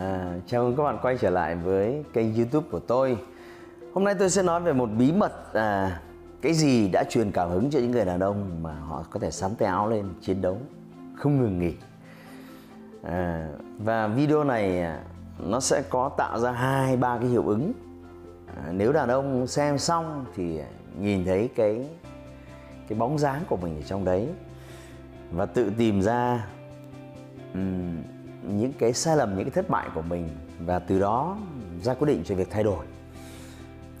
à, chào mừng các bạn quay trở lại với kênh youtube của tôi. Hôm nay tôi sẽ nói về một bí mật à, Cái gì đã truyền cảm hứng cho những người đàn ông mà họ có thể sắn tay áo lên chiến đấu Không ngừng nghỉ. À, Và video này à, nó sẽ có tạo ra hai ba cái hiệu ứng. À, Nếu đàn ông xem xong thì nhìn thấy cái cái bóng dáng của mình ở trong đấy Và tự tìm ra um, những cái sai lầm những cái thất bại của mình và từ đó ra quyết định cho việc thay đổi.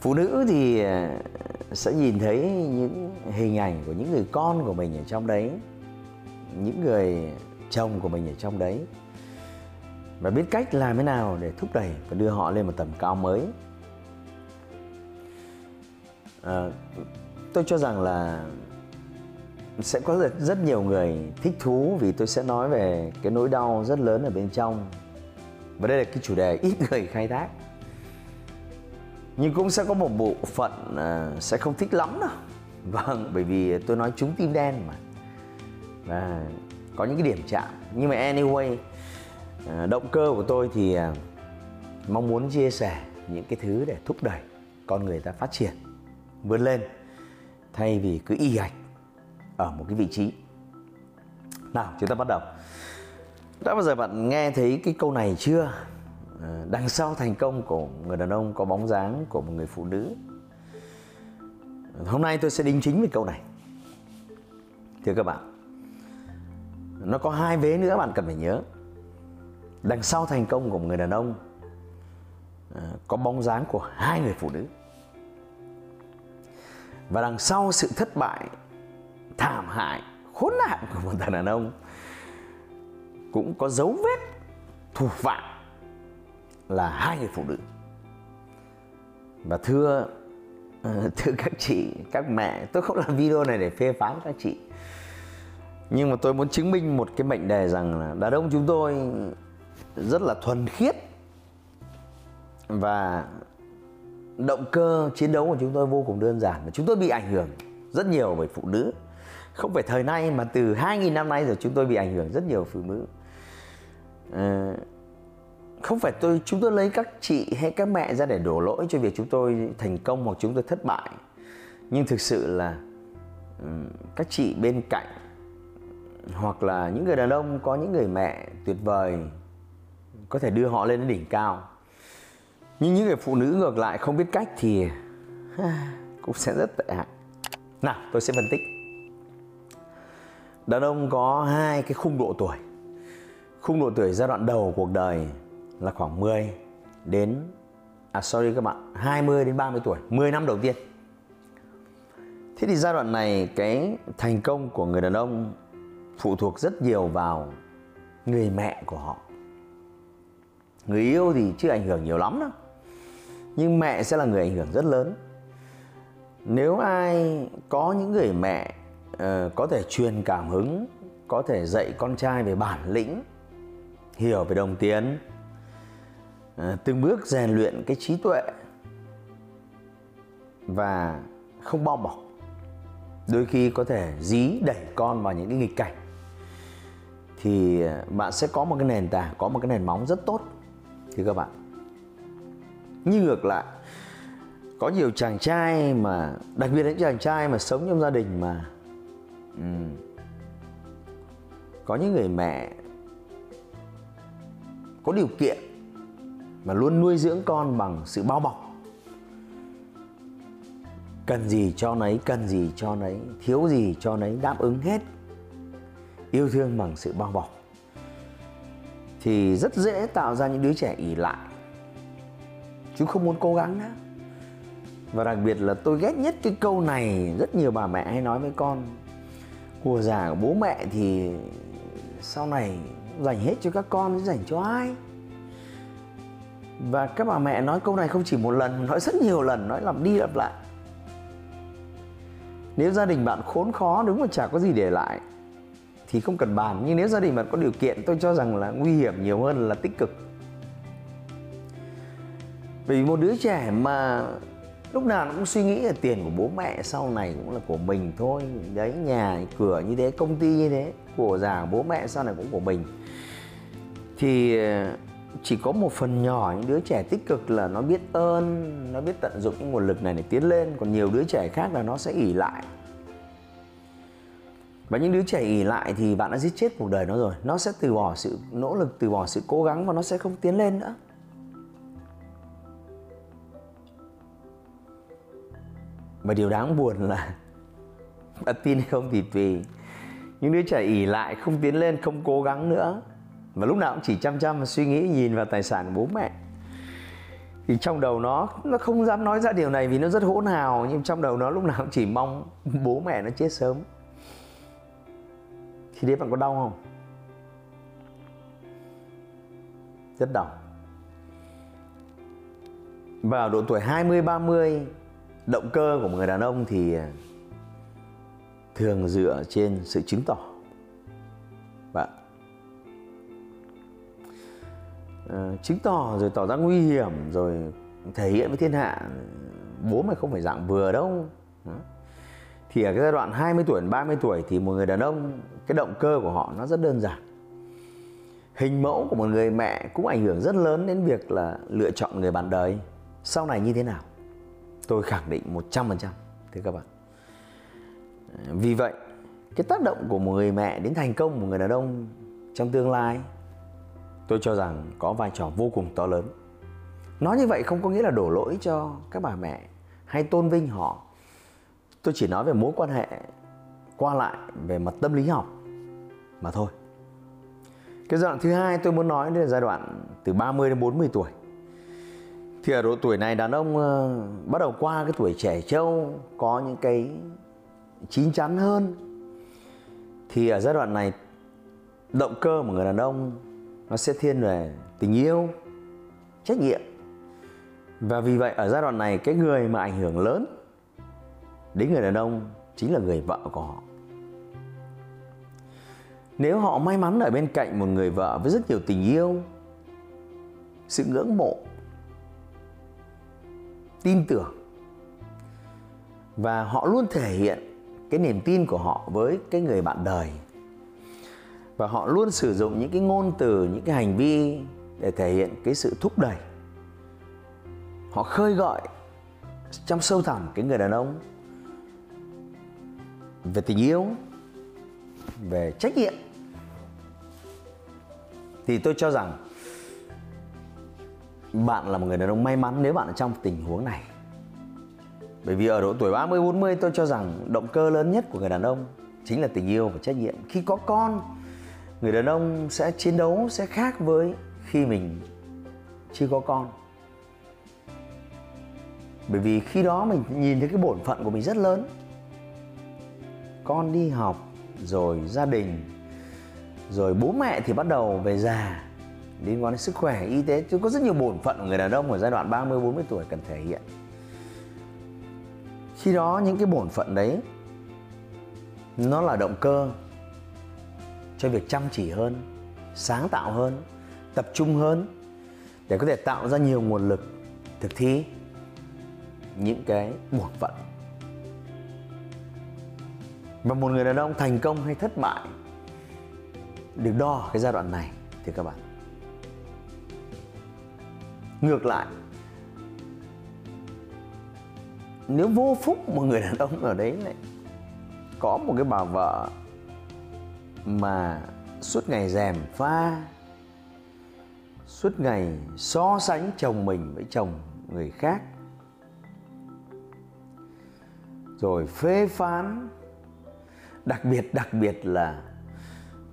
Phụ nữ thì à, sẽ nhìn thấy những hình ảnh của những người con của mình ở trong đấy những người chồng của mình ở trong đấy và biết cách làm thế nào để thúc đẩy và đưa họ lên một tầm cao mới. À, tôi cho rằng là sẽ có rất, rất nhiều người thích thú vì tôi sẽ nói về cái nỗi đau rất lớn ở bên trong. Và đây là cái chủ đề ít người khai thác. Nhưng cũng sẽ có một bộ phận uh, sẽ không thích lắm đâu. Vâng bởi vì tôi nói chúng tim đen mà. Và có những cái điểm chạm. Nhưng mà anyway uh, động cơ của tôi thì uh, mong muốn chia sẻ những cái thứ để thúc đẩy con người ta phát triển vươn lên thay vì cứ y ạch ở một cái vị trí. Nào, chúng ta bắt đầu. Đã bao giờ bạn nghe thấy cái câu này chưa? Ờ, đằng sau thành công của người đàn ông có bóng dáng của một người phụ nữ. Hôm nay tôi sẽ đính chính về câu này. Thưa các bạn, nó có hai vế nữa bạn cần phải nhớ. Đằng sau thành công của một người đàn ông ờ, có bóng dáng của hai người phụ nữ. Và đằng sau sự thất bại thảm hại, khốn nạn của một thằng đàn ông. Cũng có dấu vết thủ phạm là hai người phụ nữ. Và thưa ờ, thưa các chị, các mẹ, tôi không làm video này để phê phán các chị. Nhưng mà tôi muốn chứng minh một cái mệnh đề rằng là đàn ông chúng tôi rất là thuần khiết và động cơ chiến đấu của chúng tôi vô cùng đơn giản và chúng tôi bị ảnh hưởng rất nhiều bởi phụ nữ không phải thời nay mà từ 2.000 năm nay rồi chúng tôi bị ảnh hưởng rất nhiều phụ nữ. À, không phải tôi chúng tôi lấy các chị hay các mẹ ra để đổ lỗi cho việc chúng tôi thành công hoặc chúng tôi thất bại. Nhưng thực sự là ừ, các chị bên cạnh hoặc là những người đàn ông có những người mẹ tuyệt vời có thể đưa họ lên đến đỉnh cao. Nhưng những người phụ nữ ngược lại không biết cách thì cũng sẽ rất tệ hại. Nào tôi sẽ phân tích đàn ông có hai cái khung độ tuổi. Khung độ tuổi giai đoạn đầu cuộc đời là khoảng 10 đến à sorry các bạn 20 đến 30 tuổi 10 năm đầu tiên. Thế thì giai đoạn này cái thành công của người đàn ông phụ thuộc rất nhiều vào người mẹ của họ. Người yêu thì chưa ảnh hưởng nhiều lắm đâu, nhưng mẹ sẽ là người ảnh hưởng rất lớn. Nếu ai có những người mẹ uh, có thể truyền cảm hứng có thể dạy con trai về bản lĩnh hiểu về đồng tiền. Uh, từng bước rèn luyện cái trí tuệ và không bao bọc. Đôi khi có thể dí đẩy con vào những cái nghịch cảnh. Thì ờ, bạn sẽ có một cái nền tảng có một cái nền móng rất tốt. Thì các bạn. Như ngược lại có nhiều chàng trai mà đặc biệt là những chàng trai mà sống trong gia đình mà có những người mẹ có điều kiện mà luôn nuôi dưỡng con bằng sự bao bọc. Cần gì cho nấy, cần gì cho nấy, thiếu gì cho nấy, đáp ứng hết. Yêu thương bằng sự bao bọc. Thì rất dễ tạo ra những đứa trẻ ỉ lại. Chúng không muốn cố gắng nữa. Và đặc biệt là tôi ghét nhất cái câu này, rất nhiều bà mẹ hay nói với con của già của bố mẹ thì sau này dành hết cho các con, dành cho ai? Và các bà mẹ nói câu này không chỉ một lần, nói rất nhiều lần, nói lặp đi lặp lại. Nếu gia đình bạn khốn khó, đúng là chả có gì để lại, thì không cần bàn. Nhưng nếu gia đình bạn có điều kiện, tôi cho rằng là nguy hiểm nhiều hơn là tích cực. Vì một đứa trẻ mà lúc nào nó cũng suy nghĩ là tiền của bố mẹ sau này cũng là của mình thôi. Đấy, nhà, cửa như thế, công ty như thế, của già, bố mẹ sau này cũng của mình. Thì ờ, chỉ có một phần nhỏ, những đứa trẻ tích cực là nó biết ơn, nó biết tận dụng những nguồn lực này để tiến lên. Còn nhiều đứa trẻ khác là nó sẽ ỉ lại. Và những đứa trẻ ỉ lại thì bạn đã giết chết cuộc đời nó rồi. Nó sẽ từ bỏ sự nỗ lực, từ bỏ sự cố gắng và nó sẽ không tiến lên nữa. Và điều đáng buồn là bạn tin hay không thì tùy. Những đứa trẻ ỉ lại không tiến lên, không cố gắng nữa. Và lúc nào cũng chỉ chăm chăm và suy nghĩ, nhìn vào tài sản của bố mẹ. Thì trong đầu nó nó không dám nói ra điều này vì nó rất hỗn hào, nhưng trong đầu nó lúc nào cũng chỉ mong bố mẹ nó chết sớm. Thì đấy, bạn có đau không? Rất đau. Vào độ tuổi 20 30 động cơ của một người đàn ông thì à, thường dựa trên sự chứng tỏ. Bạn. À, chứng tỏ rồi tỏ ra nguy hiểm rồi thể hiện với thiên hạ bố mày không phải dạng vừa đâu. Thì ở cái giai đoạn 20 tuổi 30 tuổi thì một người đàn ông cái động cơ của họ nó rất đơn giản. Hình mẫu của một người mẹ cũng ảnh hưởng rất lớn đến việc là lựa chọn người bạn đời. Sau này như thế nào? Tôi khẳng định 100% thưa các bạn. Vì vậy, cái tác động của một người mẹ đến thành công của người đàn ông trong tương lai, tôi cho rằng có vai trò vô cùng to lớn. Nói như vậy không có nghĩa là đổ lỗi cho các bà mẹ hay tôn vinh họ. Tôi chỉ nói về mối quan hệ qua lại về mặt tâm lý học mà thôi. Cái giai đoạn thứ hai tôi muốn nói đây là giai đoạn từ 30 đến 40 tuổi thì ở độ tuổi này đàn ông uh, bắt đầu qua cái tuổi trẻ trâu có những cái chín chắn hơn. Thì ở giai đoạn này động cơ của người đàn ông nó sẽ thiên về tình yêu trách nhiệm. Và vì vậy ở giai đoạn này cái người mà ảnh hưởng lớn đến người đàn ông chính là người vợ của họ. Nếu họ may mắn ở bên cạnh một người vợ với rất nhiều tình yêu sự ngưỡng mộ tin tưởng. Và họ luôn thể hiện cái niềm tin của họ với cái người bạn đời. Và họ luôn sử dụng những cái ngôn từ, những cái hành vi để thể hiện cái sự thúc đẩy. Họ khơi gọi trong sâu thẳm cái người đàn ông về tình yêu, về trách nhiệm. Thì tôi cho rằng bạn là một người đàn ông may mắn nếu bạn ở trong tình huống này bởi vì ở độ tuổi 30 40 tôi cho rằng động cơ lớn nhất của người đàn ông chính là tình yêu và trách nhiệm. Khi có con, người đàn ông sẽ chiến đấu sẽ khác với khi mình chưa có con. Bởi vì khi đó mình nhìn thấy cái bổn phận của mình rất lớn. Con đi học, rồi gia đình, rồi bố mẹ thì bắt đầu về già liên quan đến sức khỏe, y tế. Chứ có rất nhiều bổn phận của người đàn ông ở giai đoạn 30 40 tuổi cần thể hiện. Khi đó những cái bổn phận đấy nó là động cơ cho việc chăm chỉ hơn sáng tạo hơn tập trung hơn để có thể tạo ra nhiều nguồn lực thực thi những cái bổn phận. Và một người đàn ông thành công hay thất bại được đo cái giai đoạn này thì các bạn ngược lại, nếu vô phúc một người đàn ông ở đấy lại có một cái bà vợ mà suốt ngày rèm pha, suốt ngày so sánh chồng mình với chồng người khác, rồi phê phán, đặc biệt đặc biệt là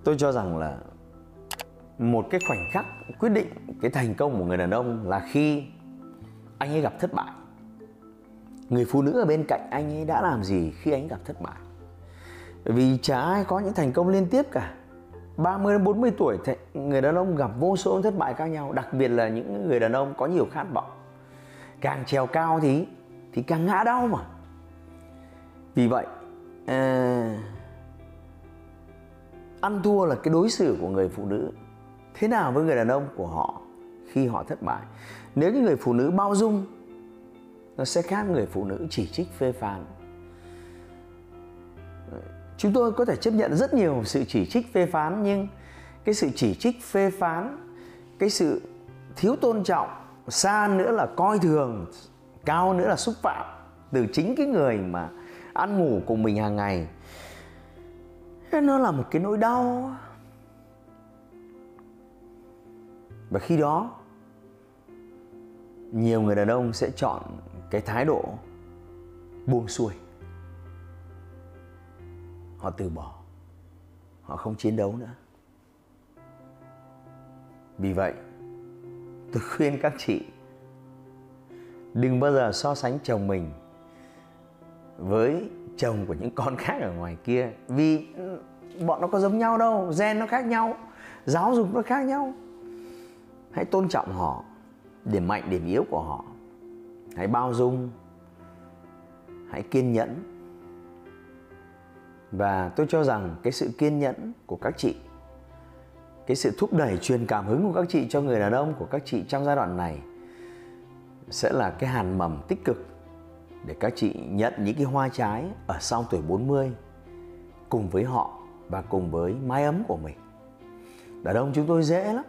tôi cho rằng là một cái khoảnh khắc quyết định cái thành công của người đàn ông là khi anh ấy gặp thất bại người phụ nữ ở bên cạnh anh ấy đã làm gì khi anh gặp thất bại vì chả ai có những thành công liên tiếp cả 30 đến 40 tuổi thì người đàn ông gặp vô số thất bại khác nhau, đặc biệt là những người đàn ông có nhiều khát vọng. Càng trèo cao thì thì càng ngã đau mà. Vì vậy, à, ăn thua là cái đối xử của người phụ nữ thế nào với người đàn ông của họ khi họ thất bại. Nếu như người phụ nữ bao dung, nó sẽ khác người phụ nữ chỉ trích, phê phán chúng tôi có thể chấp nhận rất nhiều sự chỉ trích, phê phán, nhưng cái sự chỉ trích, phê phán, cái sự thiếu tôn trọng, xa nữa là coi thường, cao nữa là xúc phạm từ chính cái người mà ăn ngủ cùng mình hàng ngày, nó là một cái nỗi đau và khi đó, nhiều người đàn ông sẽ chọn cái thái độ buông xuôi. Họ từ bỏ. Họ không chiến đấu nữa. Vì vậy, tôi khuyên các chị đừng bao giờ so sánh chồng mình với chồng của những con khác ở ngoài kia. Vì bọn nó có giống nhau đâu, gen nó khác nhau, giáo dục nó khác nhau hãy tôn trọng họ, điểm mạnh, điểm yếu của họ hãy bao dung, hãy kiên nhẫn và tôi cho rằng cái sự kiên nhẫn của các chị, cái sự thúc đẩy truyền cảm hứng của các chị cho người đàn ông, của các chị trong giai đoạn này sẽ là cái hàn mầm tích cực để các chị nhận những cái hoa trái ở sau tuổi 40 cùng với họ và cùng với mái ấm của mình. Đàn ông chúng tôi dễ lắm.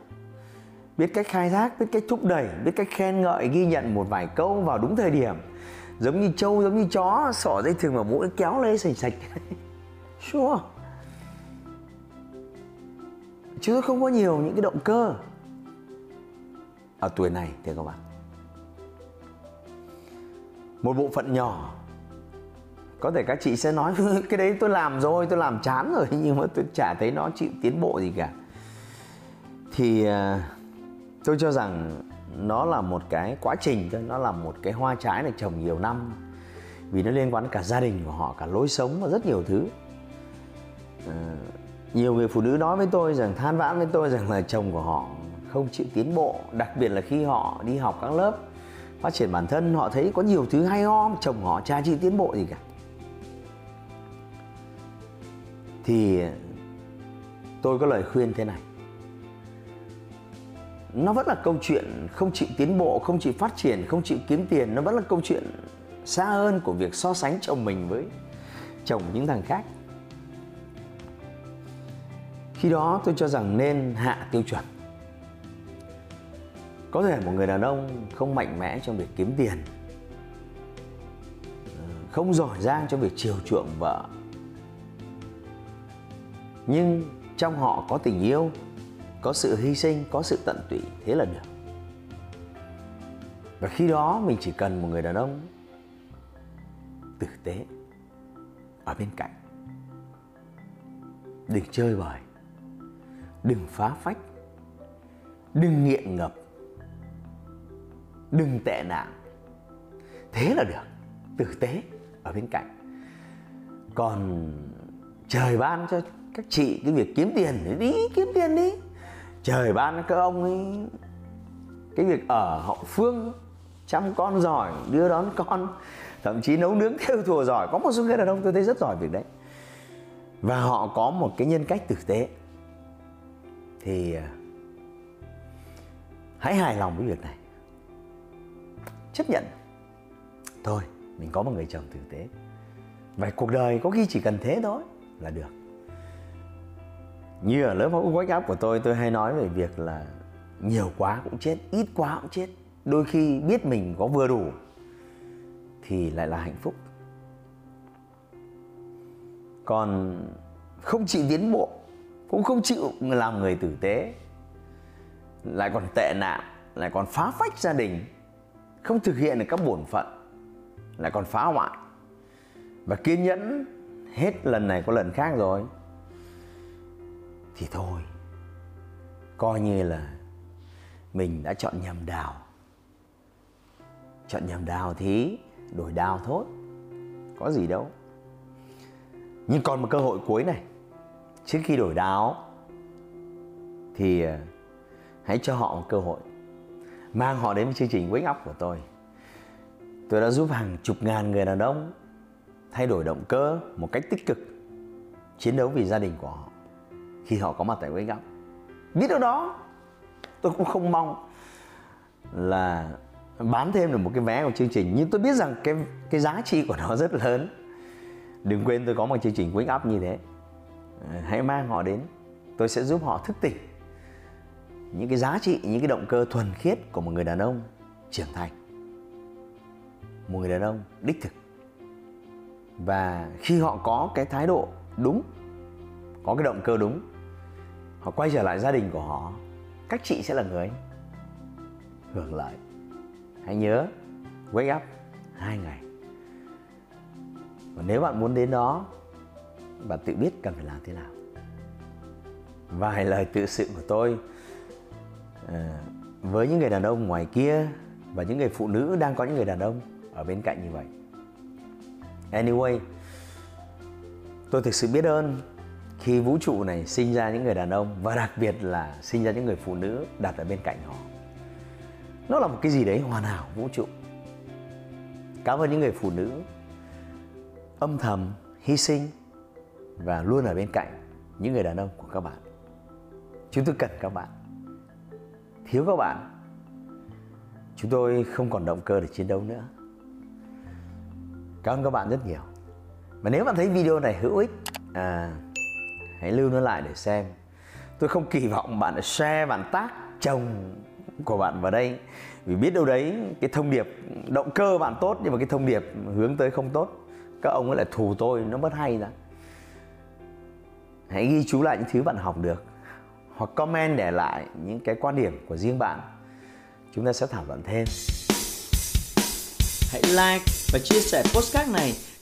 Biết cách khai thác, biết cách thúc đẩy, biết cách khen ngợi, ghi nhận một vài câu vào đúng thời điểm. Giống như trâu, giống như chó, sỏ dây thừng vào mũi kéo lên sạch sạch. Sure. Chứ tôi không có nhiều những cái động cơ ở tuổi này thì các bạn. Một bộ phận nhỏ có thể các chị sẽ nói cái đấy tôi làm rồi tôi làm chán rồi nhưng mà tôi chả thấy nó chịu tiến bộ gì cả thì à, tôi cho rằng nó là một cái quá trình thôi nó là một cái hoa trái này trồng nhiều năm. Vì nó liên quan cả gia đình của họ cả lối sống và rất nhiều thứ. À, nhiều người phụ nữ nói với tôi rằng than vãn với tôi rằng là chồng của họ không chịu tiến bộ đặc biệt là khi họ đi học các lớp phát triển bản thân họ thấy có nhiều thứ hay ho chồng họ cha chịu tiến bộ gì cả. Thì tôi có lời khuyên thế này nó vẫn là câu chuyện không chịu tiến bộ, không chịu phát triển, không chịu kiếm tiền. Nó vẫn là câu chuyện xa hơn của việc so sánh chồng mình với chồng những thằng khác. Khi đó tôi cho rằng nên hạ tiêu chuẩn. Có thể một người đàn ông không mạnh mẽ trong việc kiếm tiền, không giỏi giang trong việc chiều chuộng vợ, nhưng trong họ có tình yêu có sự hy sinh, có sự tận tụy, thế là được. Và khi đó mình chỉ cần một người đàn ông tử tế ở bên cạnh. Đừng chơi bời, đừng phá phách, đừng nghiện ngập, đừng tệ nạn. Thế là được, tử tế ở bên cạnh. Còn trời ban cho các chị cái việc kiếm tiền thì đi kiếm tiền đi trời ban các ông ấy, cái việc ở hậu phương, chăm con giỏi, đưa đón con, thậm chí nấu nướng theo thùa giỏi, có một số người đàn ông tôi thấy rất giỏi việc đấy. Và họ có một cái nhân cách tử tế. Thì à, hãy hài lòng với việc này. Chấp nhận. Thôi, mình có một người chồng tử tế. Và cuộc đời có khi chỉ cần thế thôi là được như ở lớp học wake up của tôi tôi hay nói về việc là nhiều quá cũng chết, ít quá cũng chết. Đôi khi biết mình có vừa đủ thì lại là hạnh phúc. Còn không chịu tiến bộ, cũng không chịu làm người tử tế, lại còn tệ nạn, lại còn phá phách gia đình, không thực hiện được các bổn phận, lại còn phá hoại. Và kiên nhẫn hết lần này có lần khác rồi thì thôi. Coi như là mình đã chọn nhầm đào. Chọn nhầm đào thì đổi đào thôi. Có gì đâu. Nhưng còn một cơ hội cuối này. Trước khi đổi đào, thì ờ, hãy cho họ một cơ hội. Mang họ đến với chương trình Wake Up của tôi. Tôi đã giúp hàng chục ngàn người đàn ông thay đổi động cơ một cách tích cực, chiến đấu vì gia đình của họ khi họ có mặt tại Wake Up. Biết đâu đó, tôi cũng không mong là bán thêm được một cái vé của chương trình. Nhưng tôi biết rằng cái cái giá trị của nó rất lớn. Đừng quên tôi có một chương trình wake up như thế. Ờ, hãy mang họ đến. Tôi sẽ giúp họ thức tỉnh những cái giá trị, những cái động cơ thuần khiết của một người đàn ông trưởng thành. Một người đàn ông đích thực. Và khi họ có cái thái độ đúng, có cái động cơ đúng họ quay trở lại gia đình của họ các chị sẽ là người hưởng lợi. Hãy nhớ wake up hai ngày. Và nếu bạn muốn đến đó bạn tự biết cần phải làm thế nào. Vài lời tự sự của tôi à, với những người đàn ông ngoài kia và những người phụ nữ đang có những người đàn ông ở bên cạnh như vậy. Anyway tôi thực sự biết ơn khi vũ trụ này sinh ra những người đàn ông và đặc biệt là sinh ra những người phụ nữ đặt ở bên cạnh họ. Nó là một cái gì đấy hoàn hảo vũ trụ. Cảm ơn những người phụ nữ âm thầm hy sinh và luôn ở bên cạnh những người đàn ông của các bạn. Chúng tôi cần các bạn. Thiếu các bạn chúng tôi không còn động cơ để chiến đấu nữa. Cảm ơn các bạn rất nhiều. Và nếu bạn thấy video này hữu ích à, hãy lưu nó lại để xem. Tôi không kỳ vọng bạn share, bạn tác chồng của bạn vào đây. Vì biết đâu đấy, cái thông điệp, động cơ bạn tốt nhưng mà cái thông điệp hướng tới không tốt. Các ông ấy lại thù tôi, nó mất hay ra. Hãy ghi chú lại những thứ bạn học được, hoặc comment để lại những cái quan điểm của riêng bạn. Chúng ta sẽ thảo luận thêm. Hãy like và chia sẻ postcard này